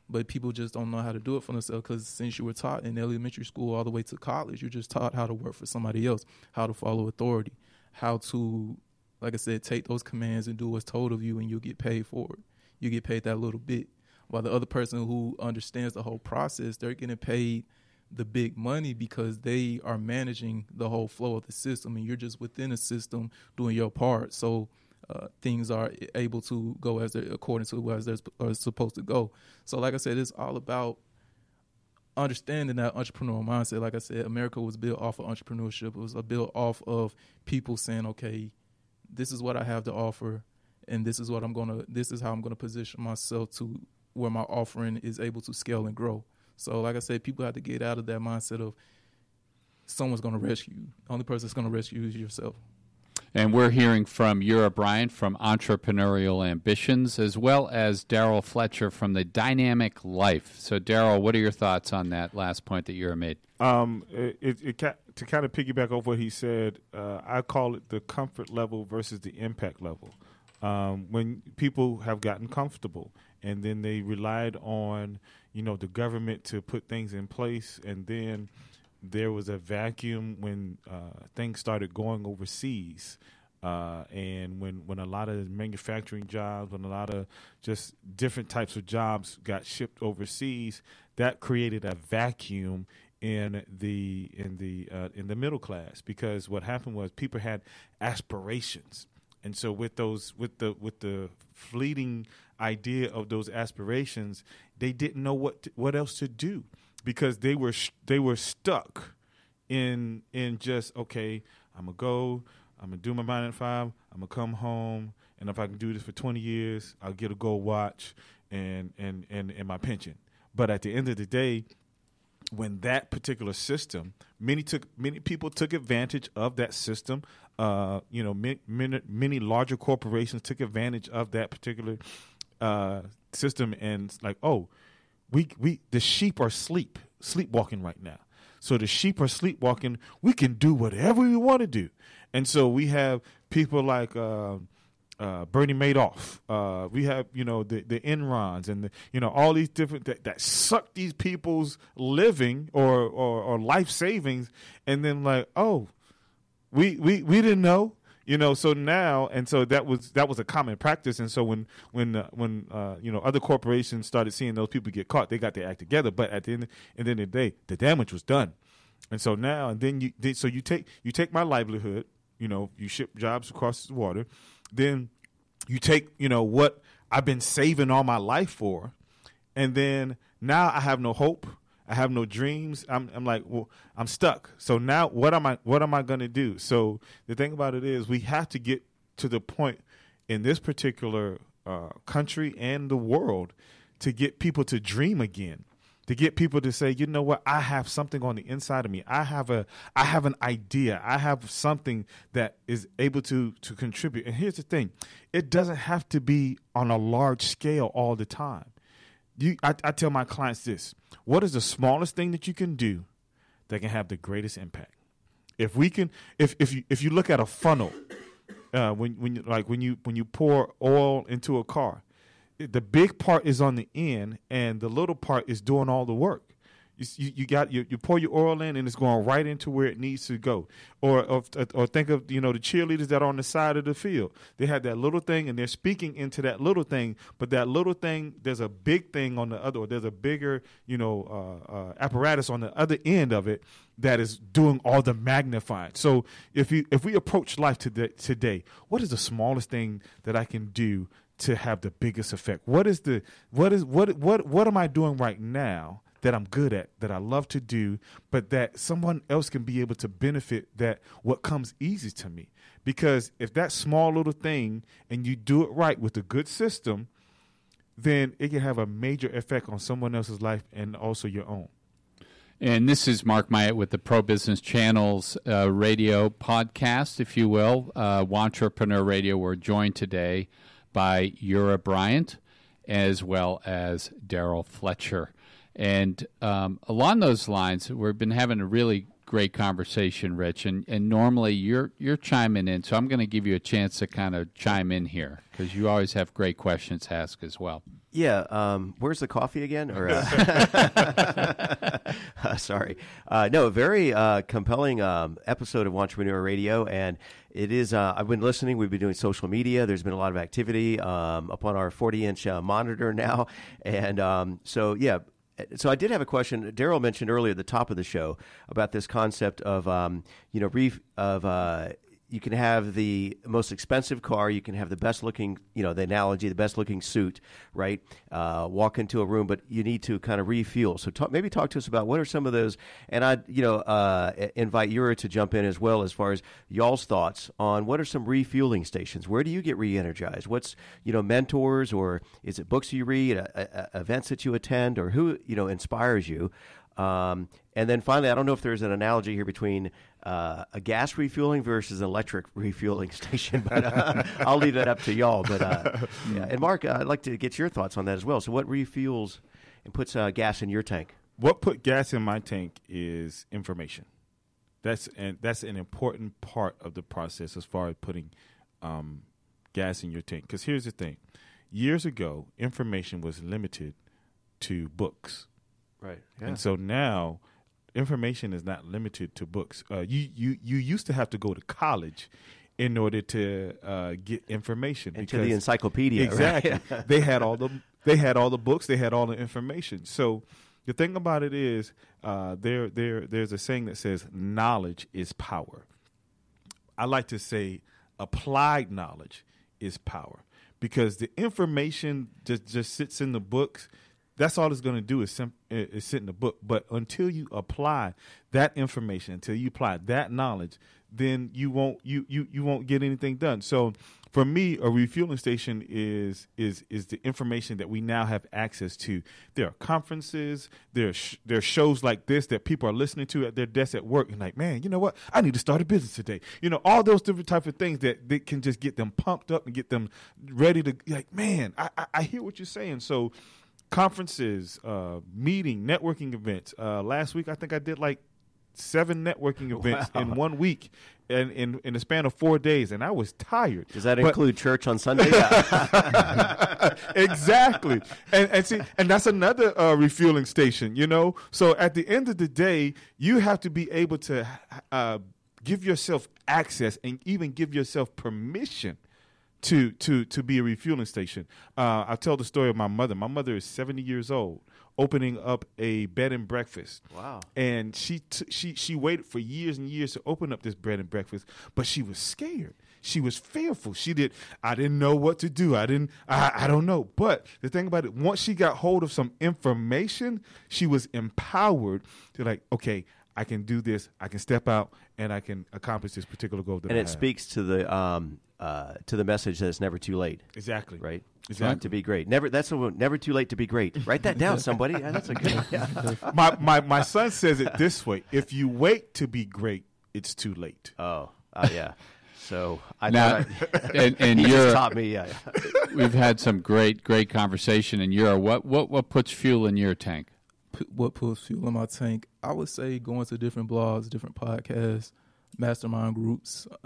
but people just don't know how to do it for themselves because since you were taught in elementary school all the way to college, you're just taught how to work for somebody else, how to follow authority, how to, like I said, take those commands and do what's told of you, and you'll get paid for it. You get paid that little bit. While the other person who understands the whole process, they're getting paid the big money because they are managing the whole flow of the system, and you're just within the system doing your part. So uh, things are able to go as they're according to as they're supposed to go. So, like I said, it's all about understanding that entrepreneurial mindset. Like I said, America was built off of entrepreneurship. It was built off of people saying, "Okay, this is what I have to offer, and this is what I'm gonna. This is how I'm gonna position myself to where my offering is able to scale and grow." So, like I said, people have to get out of that mindset of someone's to rescue you. The only person that's to rescue you is yourself. And we're hearing from Yura Bryant from Entrepreneurial Ambitions, as well as Daryl Fletcher from the Dynamic Life. So, Daryl, what are your thoughts on that last point that Yura made? Um, it, it, to kind of piggyback off what he said, uh, I call it the comfort level versus the impact level. Um, when people have gotten comfortable and then they relied on, you know, the government to put things in place, and then there was a vacuum when uh, things started going overseas. Uh, and when, when a lot of manufacturing jobs, when a lot of just different types of jobs got shipped overseas, that created a vacuum in the in the uh, in the middle class because what happened was people had aspirations, and so with those with the with the fleeting idea of those aspirations, they didn't know what to, what else to do because they were they were stuck in in just okay. I'm gonna go. I'm gonna do my nine to five. I'm gonna come home, and if I can do this for 20 years, I'll get a gold watch and and and and my pension. But at the end of the day, when that particular system, many took many people took advantage of that system. Uh, you know, many, many, many larger corporations took advantage of that particular uh, system, and like, oh, we we the sheep are sleep sleepwalking right now. So the sheep are sleepwalking. We can do whatever we want to do, and so we have people like. Uh, uh, Bernie Madoff. Uh, we have you know the the Enrons and the, you know all these different that, that suck these people's living or, or or life savings, and then like oh, we we we didn't know. You know, so now and so that was that was a common practice, and so when when uh, when uh, you know other corporations started seeing those people get caught, they got their act together. But at the end, end of the day, the damage was done, and so now and then you so you take you take my livelihood, you know, you ship jobs across the water, then you take you know what I've been saving all my life for, and then now I have no hope. I have no dreams. I'm, I'm like, well, I'm stuck. So now, what am I? What am I going to do? So the thing about it is, we have to get to the point in this particular uh, country and the world to get people to dream again to get people to say, you know what, I have something on the inside of me. I have a I have an idea. I have something that is able to to contribute. And here's the thing. It doesn't have to be on a large scale all the time. You I, I tell my clients this. What is the smallest thing that you can do that can have the greatest impact? If we can if if you if you look at a funnel, uh, when when you, like when you when you pour oil into a car, the big part is on the end, and the little part is doing all the work. You, you, got you, you pour your oil in and it's going right into where it needs to go. Or, or or think of you know the cheerleaders that are on the side of the field. They have that little thing and they're speaking into that little thing. But that little thing, there's a big thing on the other. Or there's a bigger you know uh, uh, apparatus on the other end of it that is doing all the magnifying. So if you if we approach life today, today, what is the smallest thing that I can do to have the biggest effect? What is the what is what what what am I doing right now that I'm good at that I love to do, but that someone else can be able to benefit that what comes easy to me? Because if that small little thing and you do it right with a good system, then it can have a major effect on someone else's life and also your own. And this is Mark Myette with the Pro Business Channel's uh, radio podcast, if you will, uh, Wantrepreneur Radio. We're joined today by Yura Bryant as well as Daryl Fletcher. And um, along those lines, we've been having a really great conversation, Rich. And, and normally you're you're chiming in, so I'm going to give you a chance to kind of chime in here because you always have great questions to ask as well. Yeah, um, where's the coffee again? Or uh, uh, sorry, uh, no, a very uh, compelling um, episode of Wantrepreneur Radio, and it is. Uh, I've been listening. We've been doing social media. There's been a lot of activity um, up on our 40 inch uh, monitor now, and um, so yeah. So I did have a question. Daryl mentioned earlier at the top of the show about this concept of um, you know re- of you can have the most expensive car, you can have the best looking, you know, the analogy, the best looking suit, right? Uh, walk into a room, but you need to kind of refuel. So talk, maybe talk to us about what are some of those, and I'd, you know, uh, invite Yura to jump in as well as far as y'all's thoughts on what are some refueling stations? Where do you get re-energized? What's, you know, mentors or is it books you read, a, events that you attend, or who, you know, inspires you? Um, and then finally, I don't know if there's an analogy here between uh, a gas refueling versus an electric refueling station, but uh, I'll leave that up to y'all. But uh, yeah. and Mark, I'd like to get your thoughts on that as well. So, what refuels and puts uh, gas in your tank? What put gas in my tank is information. That's and that's an important part of the process as far as putting um, gas in your tank. Because here's the thing: years ago, information was limited to books Right. Yeah. And so now information is not limited to books. Uh, you you you used to have to go to college in order to uh, get information. Into the encyclopedia. Exactly. Right? they had all the they had all the books. They had all the information. So the thing about it is, uh, there there there's a saying that says knowledge is power. I like to say applied knowledge is power because the information just just sits in the books. That's all it's going to do is, sim- is sit in the book. But until you apply that information, until you apply that knowledge, then you won't you you you won't get anything done. So for me, a refueling station is is is the information that we now have access to. There are conferences, there are sh- there are shows like this that people are listening to at their desk at work, and like, man, you know what? I need to start a business today. You know, all those different type of things that, that can just get them pumped up and get them ready to like, man, I I, I hear what you're saying. So conferences, uh, meeting, networking events. Uh, last week, I think I did like seven networking events Wow. in one week, and in in the span of four days, and I was tired. Does that But- include church on Sunday? Exactly. And and see, and that's another uh, refueling station. You know, so at the end of the day, you have to be able to uh, give yourself access and even give yourself permission to to to be a refueling station. Uh, I'll tell the story of my mother. My mother is seventy years old, opening up a bed and breakfast. Wow. And she t- she she waited for years and years to open up this bread and breakfast, but she was scared. She was fearful. She did. I didn't know what to do. I didn't. I, I don't know. But the thing about it, once she got hold of some information, she was empowered to like, okay, I can do this. I can step out and I can accomplish this particular goal that and I it have. speaks to the um, uh, to the message that it's never too late. exactly Right. Exactly. To be great. Never. That's the one. Never too late to be great. Write that down, somebody. Yeah, that's a good. Yeah. my, my my son says it this way: If you wait to be great, it's too late. Oh. Uh, yeah. So I Now, I, and, and you're taught me. Yeah. we've had some great great conversation and you're what what what puts fuel in your tank P- what puts fuel in my tank? I would say going to different blogs, different podcasts, mastermind groups, uh,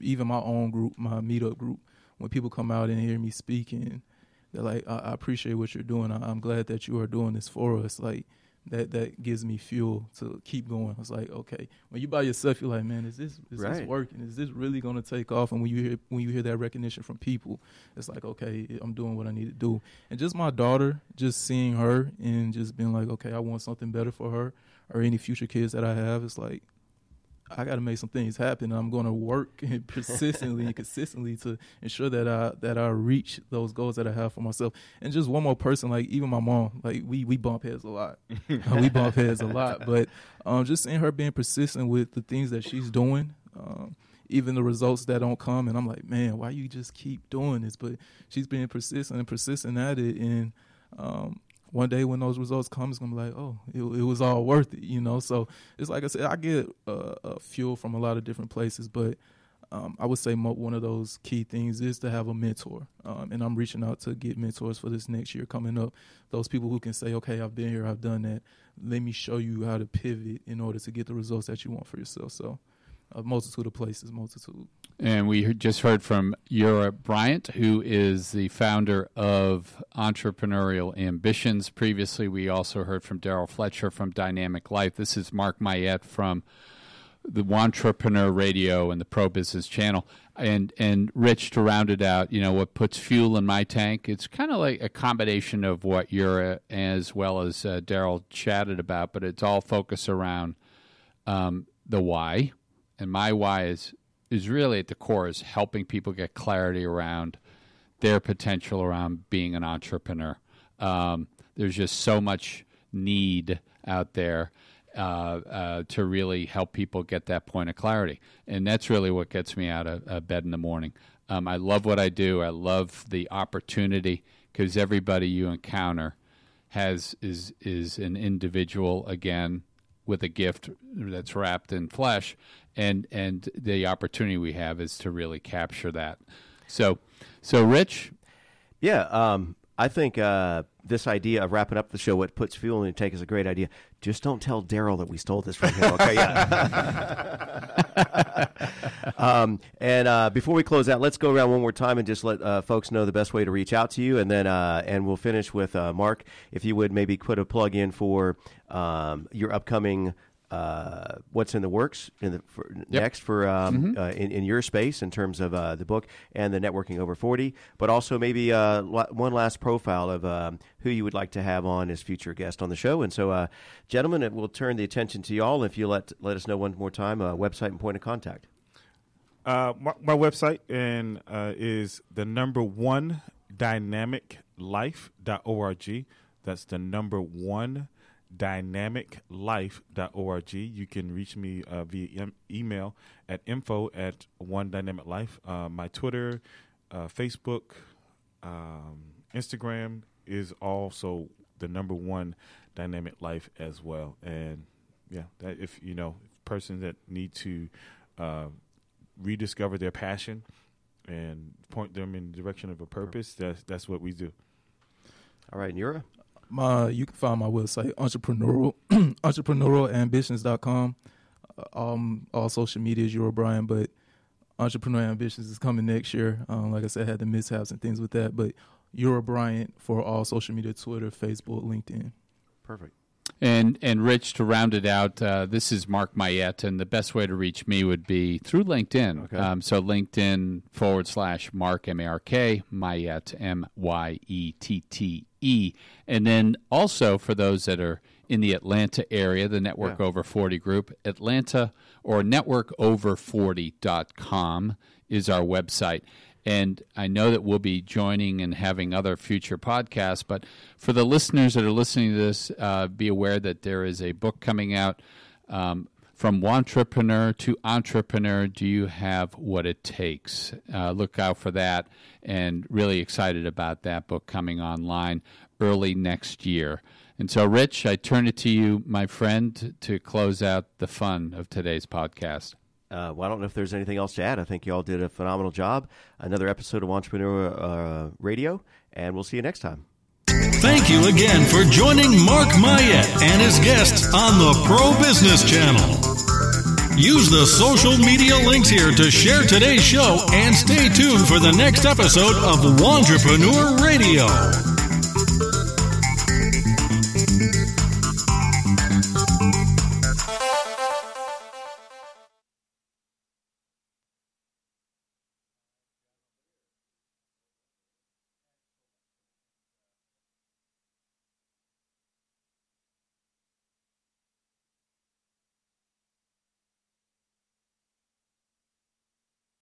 even my own group, my meetup group. When people come out and hear me speaking, they're like, "I, I appreciate what you're doing. I, I'm glad that you are doing this for us." Like that that gives me fuel to keep going. I was like, okay, when you by yourself, you're like, man, is this is Right. this working? Is this really going to take off? And when you hear when you hear that recognition from people, it's like, okay, I'm doing what I need to do. And just my daughter, just seeing her and just being like, okay, I want something better for her or any future kids that I have. It's like I got to make some things happen. I'm going to work and persistently and consistently to ensure that I that I reach those goals that I have for myself. And just one more person, like even my mom, like we we bump heads a lot. we bump heads a lot, but um, just seeing her being persistent with the things that she's doing. Um, even the results that don't come, and I'm like, man, why you just keep doing this? But she's being persistent and persistent at it, and um, one day when those results come, it's gonna be like, oh, it, it was all worth it, you know. So it's like I said, I get uh, fuel from a lot of different places, but um, I would say mo- one of those key things is to have a mentor, um, and I'm reaching out to get mentors for this next year coming up. Those people who can say, okay, I've been here, I've done that. Let me show you how to pivot in order to get the results that you want for yourself. So, a multitude of places, multitude. And we just heard from Yura Bryant, who is the founder of Entrepreneurial Ambitions. Previously, we also heard from Daryl Fletcher from Dynamic Life. This is Mark Myette from the Wantrepreneur Radio and the Pro Business Channel. And and Rich to round it out, you know what puts fuel in my tank? It's kind of like a combination of what Yura as well as uh, Daryl chatted about, but it's all focused around um, the why, and my why is is really at the core is helping people get clarity around their potential around being an entrepreneur. Um, there's just so much need out there uh, uh, to really help people get that point of clarity, and that's really what gets me out of, bed in the morning. Um, I love what I do. I love the opportunity because everybody you encounter has is is an individual again with a gift that's wrapped in flesh and and the opportunity we have is to really capture that so so rich Yeah, um, I think uh, this idea of wrapping up the show, what puts fuel in the tank, is a great idea. Just don't tell Daryl that we stole this from him, okay? Yeah. um, and uh, before we close out, let's go around one more time and just let uh, folks know the best way to reach out to you, and then uh, and we'll finish with uh, Mark. If you would maybe put a plug in for um, your upcoming. Uh, what's in the works in the for next for um, uh, in, in your space in terms of uh, the book and the networking over 40 but also maybe uh, one last profile of um, who you would like to have on as future guest on the show. And so uh, gentlemen it will turn the attention to y'all if you let let us know one more time uh, website and point of contact. Uh, my, my website and uh, is the number one dynamiclife.org. That's the number one dynamiclife.org. You can reach me uh, via em- email at info at one dynamic life. Uh, my Twitter, uh, Facebook, um, Instagram is also the number one dynamic life as well. And yeah, that if you know persons that need to uh, rediscover their passion and point them in the direction of a purpose, that's that's what we do. all right Yura My you can find my website entrepreneurial entrepreneurialambitions.com. Uh, Um, all social media is Yura Bryant, but Entrepreneur Ambitions is coming next year. Um, like I said, I had the mishaps and things with that, but Yura Bryant for all social media: Twitter, Facebook, LinkedIn. perfect And and Rich, to round it out, uh, this is Mark Myette, and the best way to reach me would be through LinkedIn. Okay. Um, so LinkedIn forward slash Mark M A R K Myette M Y E T T E, and then also for those that are in the Atlanta area, the Network Yeah. Over Forty group, Atlanta or networkover40.com is our website. And I know that we'll be joining and having other future podcasts, but for the listeners that are listening to this, uh, be aware that there is a book coming out um, from entrepreneur to entrepreneur. Do you have what it takes? Uh, look out for that, and really excited about that book coming online early next year. And so, Rich, I turn it to you, my friend, to close out the fun of today's podcast. Uh, well, I don't know if there's anything else to add. I think you all did a phenomenal job. Another episode of Wantrepreneur uh, Radio, and we'll see you next time. Thank you again for joining Mark Myette and his guests on the Pro Business Channel. Use the social media links here to share today's show and stay tuned for the next episode of Wantrepreneur Radio.